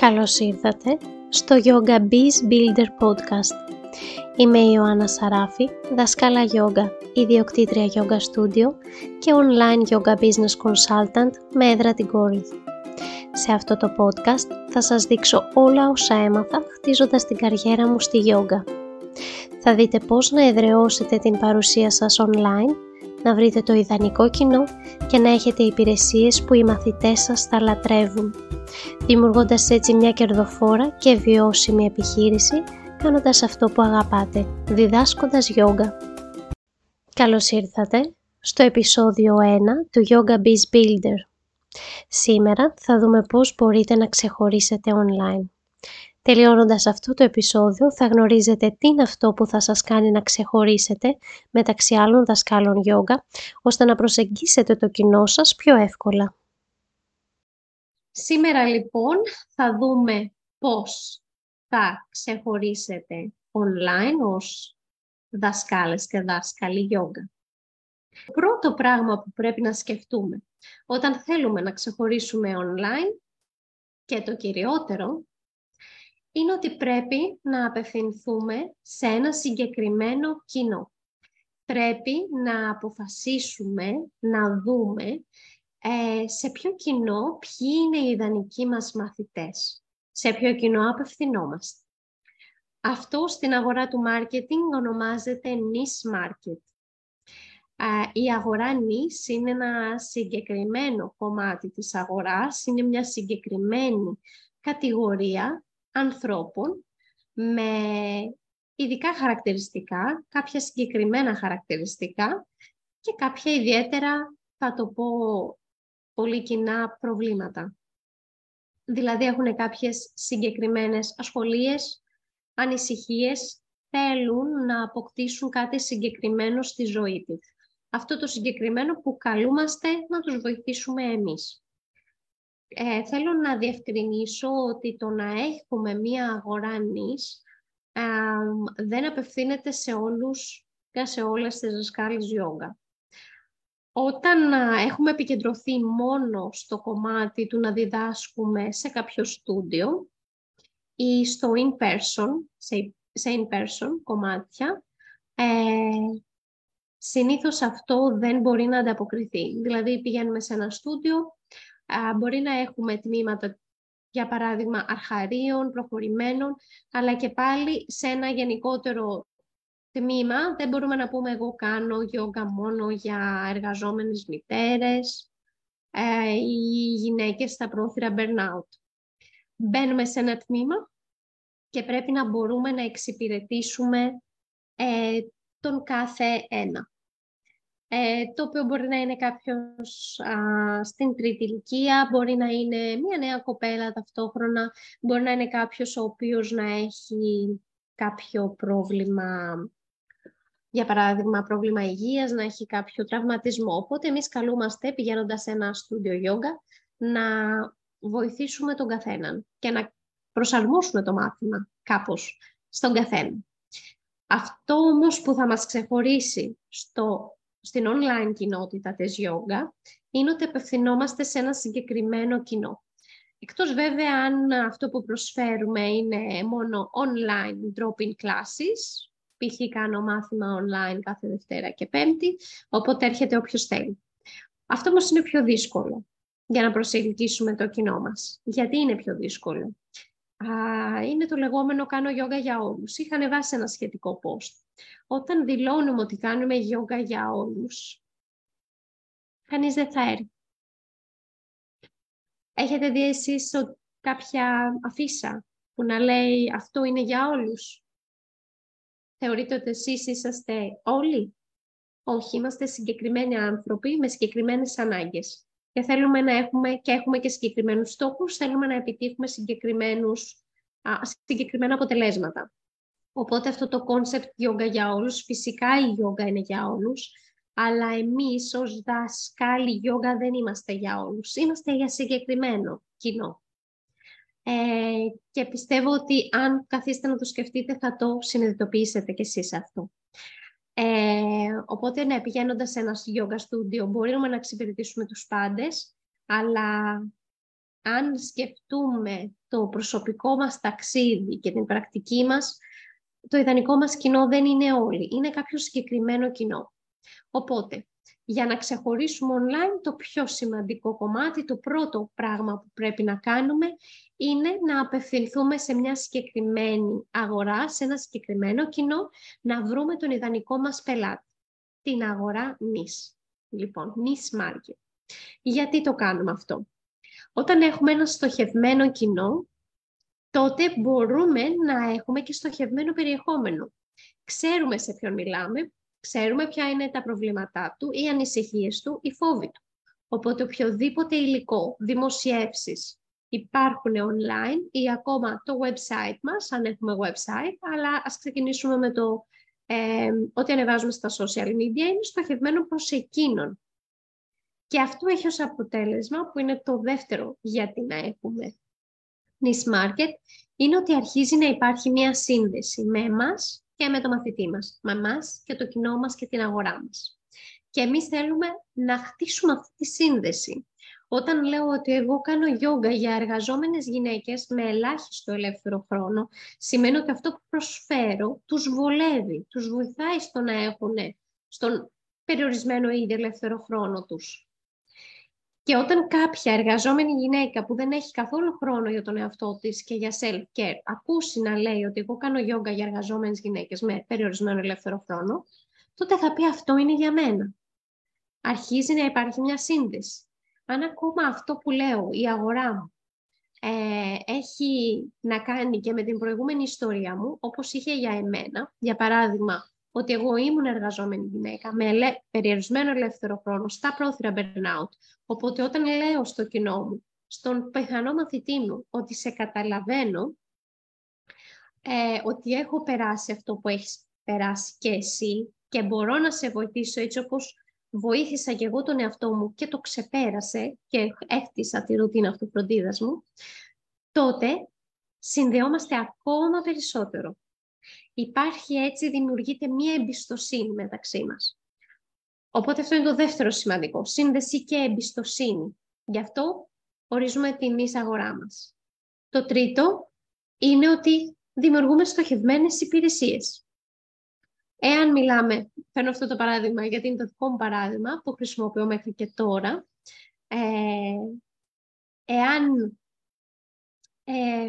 Καλώς ήρθατε στο Yoga Biz Builder Podcast. Είμαι η Ιωάννα Σαράφη, δασκάλα yoga, ιδιοκτήτρια yoga studio και online yoga business consultant με έδρα την Κόρινθ. Σε αυτό το podcast θα σας δείξω όλα όσα έμαθα χτίζοντας την καριέρα μου στη yoga. Θα δείτε πώς να εδραιώσετε την παρουσία σας online, να βρείτε το ιδανικό κοινό και να έχετε υπηρεσίες που οι μαθητές σας θα λατρεύουν δημιουργώντας έτσι μια κερδοφόρα και βιώσιμη επιχείρηση, κάνοντας αυτό που αγαπάτε, διδάσκοντας γιόγκα. Καλώς ήρθατε στο επεισόδιο 1 του Yoga Biz Builder. Σήμερα θα δούμε πώς μπορείτε να ξεχωρίσετε online. Τελειώνοντας αυτό το επεισόδιο θα γνωρίζετε τι είναι αυτό που θα σας κάνει να ξεχωρίσετε μεταξύ άλλων δασκάλων γιόγκα, ώστε να προσεγγίσετε το κοινό σας πιο εύκολα. Σήμερα λοιπόν θα δούμε πώς θα ξεχωρίσετε online ως δασκάλες και δάσκαλοι γιόγκα. Το πρώτο πράγμα που πρέπει να σκεφτούμε όταν θέλουμε να ξεχωρίσουμε online και το κυριότερο είναι ότι πρέπει να απευθυνθούμε σε ένα συγκεκριμένο κοινό. Πρέπει να αποφασίσουμε, να δούμε ε, σε ποιο κοινό, ποιοι είναι οι ιδανικοί μας μαθητές, σε ποιο κοινό απευθυνόμαστε. Αυτό στην αγορά του marketing ονομάζεται niche market. Η αγορά niche είναι ένα συγκεκριμένο κομμάτι της αγοράς, είναι μια συγκεκριμένη κατηγορία ανθρώπων με ειδικά χαρακτηριστικά, κάποια συγκεκριμένα χαρακτηριστικά και κάποια ιδιαίτερα, θα το πω πολύ κοινά προβλήματα. Δηλαδή έχουν κάποιες συγκεκριμένες ασχολίες, ανησυχίες, θέλουν να αποκτήσουν κάτι συγκεκριμένο στη ζωή τους. Αυτό το συγκεκριμένο που καλούμαστε να τους βοηθήσουμε εμείς. Ε, θέλω να διευκρινίσω ότι το να έχουμε μία αγορά νης δεν απευθύνεται σε όλους και σε όλες τις δασκάλες γιόγκα. Όταν έχουμε επικεντρωθεί μόνο στο κομμάτι του να διδάσκουμε σε κάποιο στούντιο ή στο in-person, σε, in-person κομμάτια, ε, συνήθως αυτό δεν μπορεί να ανταποκριθεί. Δηλαδή πηγαίνουμε σε ένα στούντιο, μπορεί να έχουμε τμήματα, για παράδειγμα, αρχαρίων, προχωρημένων, αλλά και πάλι σε ένα γενικότερο τμήμα δεν μπορούμε να πούμε εγώ κάνω γιόγκα μόνο για εργαζόμενες μητέρες ε, ή γυναίκες στα πρόθυρα burnout. Μπαίνουμε σε ένα τμήμα και πρέπει να μπορούμε να εξυπηρετήσουμε ε, τον κάθε ένα. Ε, το οποίο μπορεί να είναι κάποιος στην τρίτη ηλικία, μπορεί να είναι μια νέα κοπέλα ταυτόχρονα, μπορεί να είναι κάποιος ο οποίος να έχει κάποιο πρόβλημα για παράδειγμα, πρόβλημα υγείας, να έχει κάποιο τραυματισμό. Οπότε εμείς καλούμαστε, πηγαίνοντας σε ένα στούντιο γιόγκα, να βοηθήσουμε τον καθέναν και να προσαρμόσουμε το μάθημα κάπως στον καθένα. Αυτό όμως που θα μας ξεχωρίσει στο, στην online κοινότητα της γιόγκα είναι ότι απευθυνόμαστε σε ένα συγκεκριμένο κοινό. Εκτός βέβαια αν αυτό που προσφέρουμε είναι μόνο online drop-in classes, π.χ. κάνω μάθημα online κάθε Δευτέρα και Πέμπτη, οπότε έρχεται όποιος θέλει. Αυτό όμως είναι πιο δύσκολο για να προσελκύσουμε το κοινό μας. Γιατί είναι πιο δύσκολο; Α, είναι το λεγόμενο «κάνω γιόγκα για όλους». Είχα ανεβάσει ένα σχετικό post. Όταν δηλώνουμε ότι κάνουμε γιόγκα για όλους, κανείς δεν θα έρθει. Έχετε δει εσείς κάποια αφίσα που να λέει «αυτό είναι για όλους» θεωρείτε ότι εσείς είσαστε όλοι; Όχι, είμαστε συγκεκριμένοι άνθρωποι με συγκεκριμένες ανάγκες. Και θέλουμε να έχουμε και έχουμε και συγκεκριμένους στόχους, θέλουμε να επιτύχουμε συγκεκριμένους, α, συγκεκριμένα αποτελέσματα. Οπότε αυτό το concept yoga για όλους, φυσικά η yoga είναι για όλους, αλλά εμείς ως δάσκαλοι yoga δεν είμαστε για όλους. Είμαστε για συγκεκριμένο κοινό. Ε, και πιστεύω ότι αν καθίσετε να το σκεφτείτε θα το συνειδητοποιήσετε κι εσείς αυτό. Ε, οπότε, ναι, πηγαίνοντας σε ένα yoga studio μπορούμε να εξυπηρετήσουμε τους πάντες, αλλά αν σκεφτούμε το προσωπικό μας ταξίδι και την πρακτική μας, το ιδανικό μας κοινό δεν είναι όλοι. Είναι κάποιο συγκεκριμένο κοινό. Οπότε, για να ξεχωρίσουμε online, το πιο σημαντικό κομμάτι, το πρώτο πράγμα που πρέπει να κάνουμε, είναι να απευθυνθούμε σε μια συγκεκριμένη αγορά, σε ένα συγκεκριμένο κοινό, να βρούμε τον ιδανικό μας πελάτη. Την αγορά NIS. Λοιπόν, NIS Market. Γιατί το κάνουμε αυτό; Όταν έχουμε ένα στοχευμένο κοινό, τότε μπορούμε να έχουμε και στοχευμένο περιεχόμενο. Ξέρουμε σε ποιον μιλάμε, ξέρουμε ποια είναι τα προβλήματά του, οι ανησυχίες του, οι φόβοι του. Οπότε οποιοδήποτε υλικό, δημοσιεύσεις υπάρχουν online ή ακόμα το website μας, αν έχουμε website, αλλά ας ξεκινήσουμε με το ε, ότι ανεβάζουμε στα social media, είναι στοχευμένο προς εκείνον. Και αυτό έχει ως αποτέλεσμα, που είναι το δεύτερο γιατί να έχουμε niche market, είναι ότι αρχίζει να υπάρχει μία σύνδεση με εμάς και με το μαθητή μας, με εμάς και το κοινό μας και την αγορά μας. Και εμείς θέλουμε να χτίσουμε αυτή τη σύνδεση. Όταν λέω ότι εγώ κάνω γιόγκα για εργαζόμενες γυναίκες με ελάχιστο ελεύθερο χρόνο, σημαίνει ότι αυτό που προσφέρω τους βολεύει, τους βοηθάει στο να έχουν στον περιορισμένο ήδη ελεύθερο χρόνο τους. Και όταν κάποια εργαζόμενη γυναίκα που δεν έχει καθόλου χρόνο για τον εαυτό της και για self-care ακούσει να λέει ότι εγώ κάνω γιόγκα για εργαζόμενες γυναίκες με περιορισμένο ελεύθερο χρόνο, τότε θα πει αυτό είναι για μένα. Αρχίζει να υπάρχει μια σύνδεση. Αν ακόμα αυτό που λέω, η αγορά μου, ε, έχει να κάνει και με την προηγούμενη ιστορία μου, όπως είχε για εμένα, για παράδειγμα, ότι εγώ ήμουν εργαζόμενη γυναίκα με περιορισμένο ελεύθερο χρόνο στα πρόθυρα burnout. Οπότε όταν λέω στο κοινό μου, στον πιθανό μαθητή μου, ότι σε καταλαβαίνω, ε, ότι έχω περάσει αυτό που έχεις περάσει και εσύ και μπορώ να σε βοηθήσω έτσι όπως βοήθησα και εγώ τον εαυτό μου και το ξεπέρασε και έχτισα τη ρουτίνα αυτοφροντίδας μου, τότε συνδεόμαστε ακόμα περισσότερο υπάρχει έτσι, δημιουργείται μία εμπιστοσύνη μεταξύ μας. Οπότε αυτό είναι το δεύτερο σημαντικό, σύνδεση και εμπιστοσύνη. Γι' αυτό ορίζουμε την ίσα αγορά μας. Το τρίτο είναι ότι δημιουργούμε στοχευμένες υπηρεσίες. Εάν μιλάμε, φέρνω αυτό το παράδειγμα γιατί είναι το δικό μου παράδειγμα που χρησιμοποιώ μέχρι και τώρα, ε, εάν ε,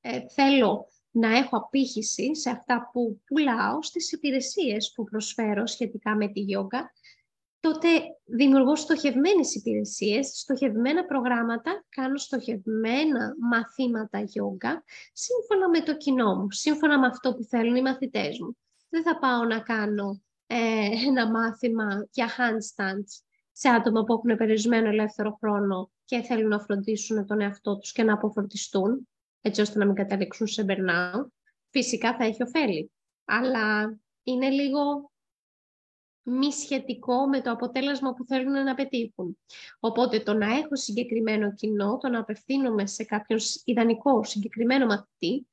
ε, θέλω να έχω απήχηση σε αυτά που πουλάω, στις υπηρεσίες που προσφέρω σχετικά με τη γιόγκα, τότε δημιουργώ στοχευμένες υπηρεσίες, στοχευμένα προγράμματα, κάνω στοχευμένα μαθήματα γιόγκα, σύμφωνα με το κοινό μου, σύμφωνα με αυτό που θέλουν οι μαθητές μου. Δεν θα πάω να κάνω ε, ένα μάθημα για handstands σε άτομα που έχουν περιορισμένο ελεύθερο χρόνο και θέλουν να φροντίσουν τον εαυτό τους και να αποφορτιστούν έτσι ώστε να μην καταλήξουν σε burnout, φυσικά θα έχει ωφέλη. Αλλά είναι λίγο μη σχετικό με το αποτέλεσμα που θέλουν να πετύχουν. Οπότε το να έχω συγκεκριμένο κοινό, το να απευθύνομαι σε κάποιον ιδανικό συγκεκριμένο μαθητή,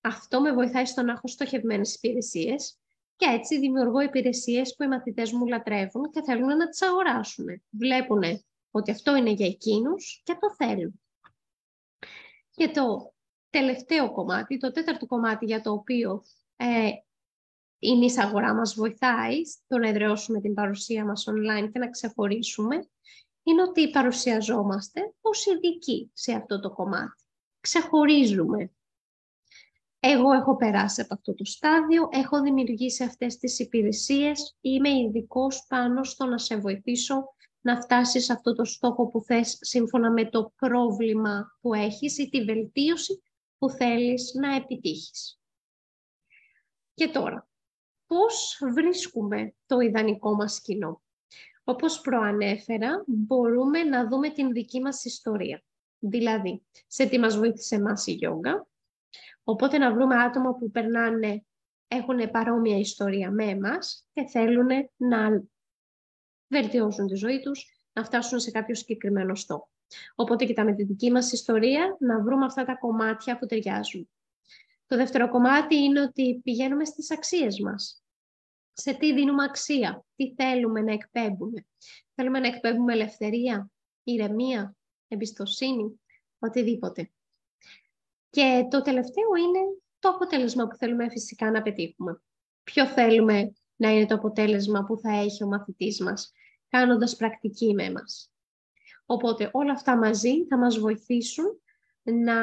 αυτό με βοηθάει στο να έχω στοχευμένες υπηρεσίες και έτσι δημιουργώ υπηρεσίες που οι μαθητές μου λατρεύουν και θέλουν να τις αγοράσουν. Βλέπουν ότι αυτό είναι για εκείνους και το θέλουν. Και το τελευταίο κομμάτι, το τέταρτο κομμάτι για το οποίο ε, η νης αγορά μας βοηθάει στο να εδραιώσουμε την παρουσία μας online και να ξεχωρίσουμε, είναι ότι παρουσιαζόμαστε ως ειδικοί σε αυτό το κομμάτι. Ξεχωρίζουμε. Εγώ έχω περάσει από αυτό το στάδιο, έχω δημιουργήσει αυτές τις υπηρεσίες, είμαι ειδικός πάνω στο να σε βοηθήσω να φτάσεις σε αυτό το στόχο που θες σύμφωνα με το πρόβλημα που έχεις ή τη βελτίωση που θέλεις να επιτύχεις. Και τώρα, πώς βρίσκουμε το ιδανικό μας κοινό; Όπως προανέφερα, μπορούμε να δούμε την δική μας ιστορία. Δηλαδή, σε τι μας βοήθησε εμάς η γιόγκα, οπότε να βρούμε άτομα που περνάνε, έχουν παρόμοια ιστορία με εμάς και θέλουν να βελτιώσουν τη ζωή τους, να φτάσουν σε κάποιο συγκεκριμένο στόχο. Οπότε κοιτάμε τη δική μας ιστορία, να βρούμε αυτά τα κομμάτια που ταιριάζουν. Το δεύτερο κομμάτι είναι ότι πηγαίνουμε στις αξίες μας. Σε τι δίνουμε αξία, τι θέλουμε να εκπέμπουμε. Θέλουμε να εκπέμπουμε ελευθερία, ηρεμία, εμπιστοσύνη. οτιδήποτε. Και το τελευταίο είναι το αποτέλεσμα που θέλουμε φυσικά να πετύχουμε. Ποιο θέλουμε να είναι το αποτέλεσμα που θα έχει ο μαθητής μας, κάνοντας πρακτική με μας. Οπότε όλα αυτά μαζί θα μας βοηθήσουν να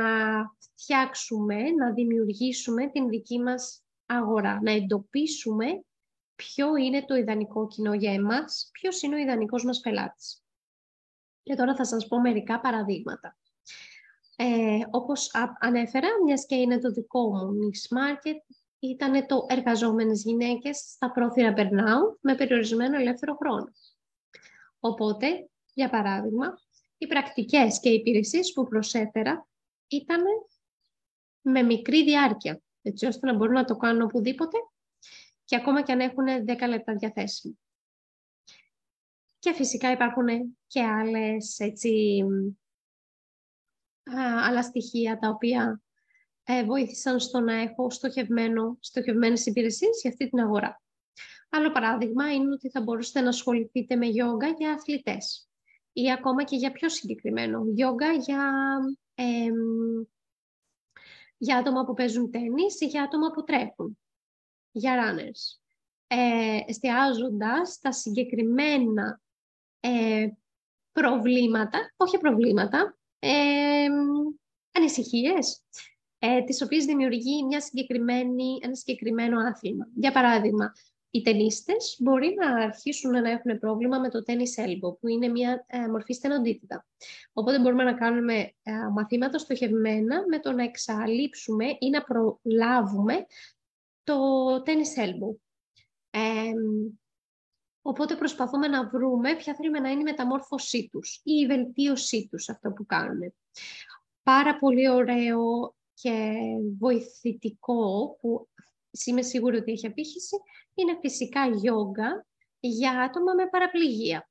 φτιάξουμε, να δημιουργήσουμε την δική μας αγορά, να εντοπίσουμε ποιο είναι το ιδανικό κοινό για εμάς, ποιος είναι ο ιδανικός μας πελάτης. Και τώρα θα σας πω μερικά παραδείγματα. Ε, όπως ανέφερα, μιας και είναι το δικό μου niche market, ήταν το εργαζόμενες γυναίκες στα πρόθυρα burnout με περιορισμένο ελεύθερο χρόνο. Οπότε, για παράδειγμα, οι πρακτικές και οι υπηρεσίες που προσέφερα ήταν με μικρή διάρκεια, έτσι ώστε να μπορούν να το κάνουν οπουδήποτε και ακόμα και αν έχουν 10 λεπτά διαθέσιμο. Και φυσικά υπάρχουν και άλλες, έτσι, άλλα στοιχεία τα οποία ε, βοήθησαν στο να έχω στοχευμένο, στοχευμένες υπηρεσίες για αυτή την αγορά. Άλλο παράδειγμα είναι ότι θα μπορούσατε να ασχοληθείτε με γιόγκα για αθλητές ή ακόμα και για πιο συγκεκριμένο γιόγκα για, για άτομα που παίζουν τέννις ή για άτομα που τρέχουν, για runners. Ε, εστιάζοντας τα συγκεκριμένα ε, προβλήματα, όχι προβλήματα, ε, ανησυχίες, ε, τις οποίες δημιουργεί μια συγκεκριμένη, ένα συγκεκριμένο άθλημα. Για παράδειγμα, οι ταινίστες μπορεί να αρχίσουν να έχουν πρόβλημα με το tennis elbow, που είναι μια ε, μορφή στενοντίτητα. Οπότε μπορούμε να κάνουμε ε, μαθήματα στοχευμένα με το να εξαλείψουμε ή να προλάβουμε το tennis elbow. οπότε προσπαθούμε να βρούμε ποια θέλουμε να είναι η μεταμόρφωσή τους ή η βελτίωσή τους αυτό που κάνουμε. Πάρα πολύ ωραίο και βοηθητικό που είμαι σίγουρη ότι έχει απήχηση είναι φυσικά γιόγκα για άτομα με παραπληγία.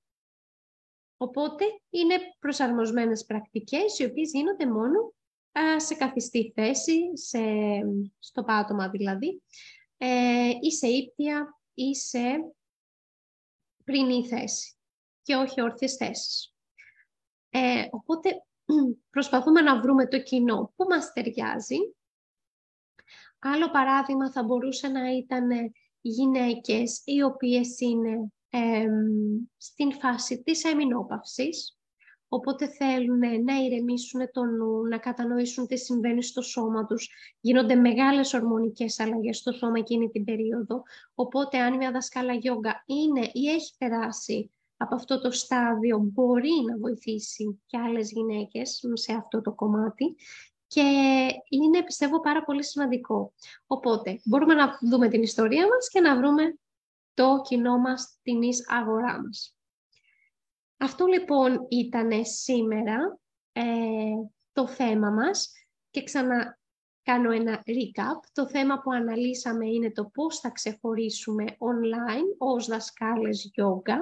Οπότε είναι προσαρμοσμένες πρακτικές οι οποίες γίνονται μόνο σε καθιστή θέση, σε, στο πάτωμα δηλαδή, ε, ή σε ύπτια ή σε πρινή θέση και όχι όρθιες θέσεις. Ε, οπότε προσπαθούμε να βρούμε το κοινό που μας ταιριάζει. Άλλο παράδειγμα θα μπορούσε να ήταν γυναίκες οι οποίες είναι στην φάση της εμεινόπαυσης, οπότε θέλουν να ηρεμήσουν το νου, να κατανοήσουν τι συμβαίνει στο σώμα τους. Γίνονται μεγάλες ορμονικές αλλαγές στο σώμα εκείνη την περίοδο, οπότε αν μια δασκάλα γιόγκα είναι ή έχει περάσει από αυτό το στάδιο μπορεί να βοηθήσει και άλλες γυναίκες σε αυτό το κομμάτι και είναι, πιστεύω, πάρα πολύ σημαντικό. Οπότε, μπορούμε να δούμε την ιστορία μας και να βρούμε το κοινό μας, την εις αγορά μας. Αυτό λοιπόν ήταν σήμερα ε, το θέμα μας και ξανά κάνω ένα recap. Το θέμα που αναλύσαμε είναι το πώς θα ξεχωρίσουμε online ως δασκάλες yoga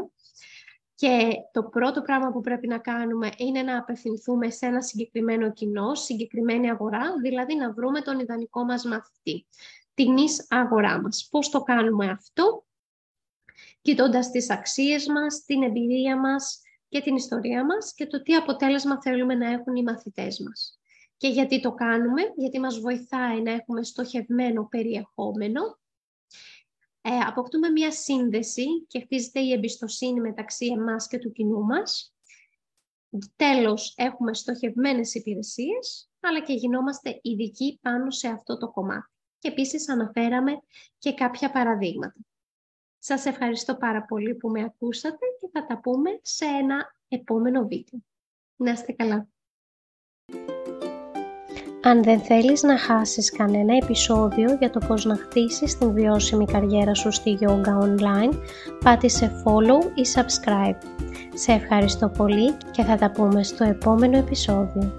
και το πρώτο πράγμα που πρέπει να κάνουμε είναι να απευθυνθούμε σε ένα συγκεκριμένο κοινό, συγκεκριμένη αγορά, δηλαδή να βρούμε τον ιδανικό μας μαθητή, την εις αγορά μας. Πώς το κάνουμε αυτό, κοιτώντας τις αξίες μας, την εμπειρία μας και την ιστορία μας και το τι αποτέλεσμα θέλουμε να έχουν οι μαθητές μας. Και γιατί το κάνουμε, γιατί μας βοηθάει να έχουμε στοχευμένο περιεχόμενο ε, αποκτούμε μία σύνδεση και χτίζεται η εμπιστοσύνη μεταξύ εμάς και του κοινού μας. Τέλος, έχουμε στοχευμένες υπηρεσίες, αλλά και γινόμαστε ειδικοί πάνω σε αυτό το κομμάτι. Και επίσης αναφέραμε και κάποια παραδείγματα. Σας ευχαριστώ πάρα πολύ που με ακούσατε και θα τα πούμε σε ένα επόμενο βίντεο. Να είστε καλά! Αν δεν θέλεις να χάσεις κανένα επεισόδιο για το πώς να χτίσεις την βιώσιμη καριέρα σου στη Yoga Online, πάτησε follow ή subscribe. Σε ευχαριστώ πολύ και θα τα πούμε στο επόμενο επεισόδιο.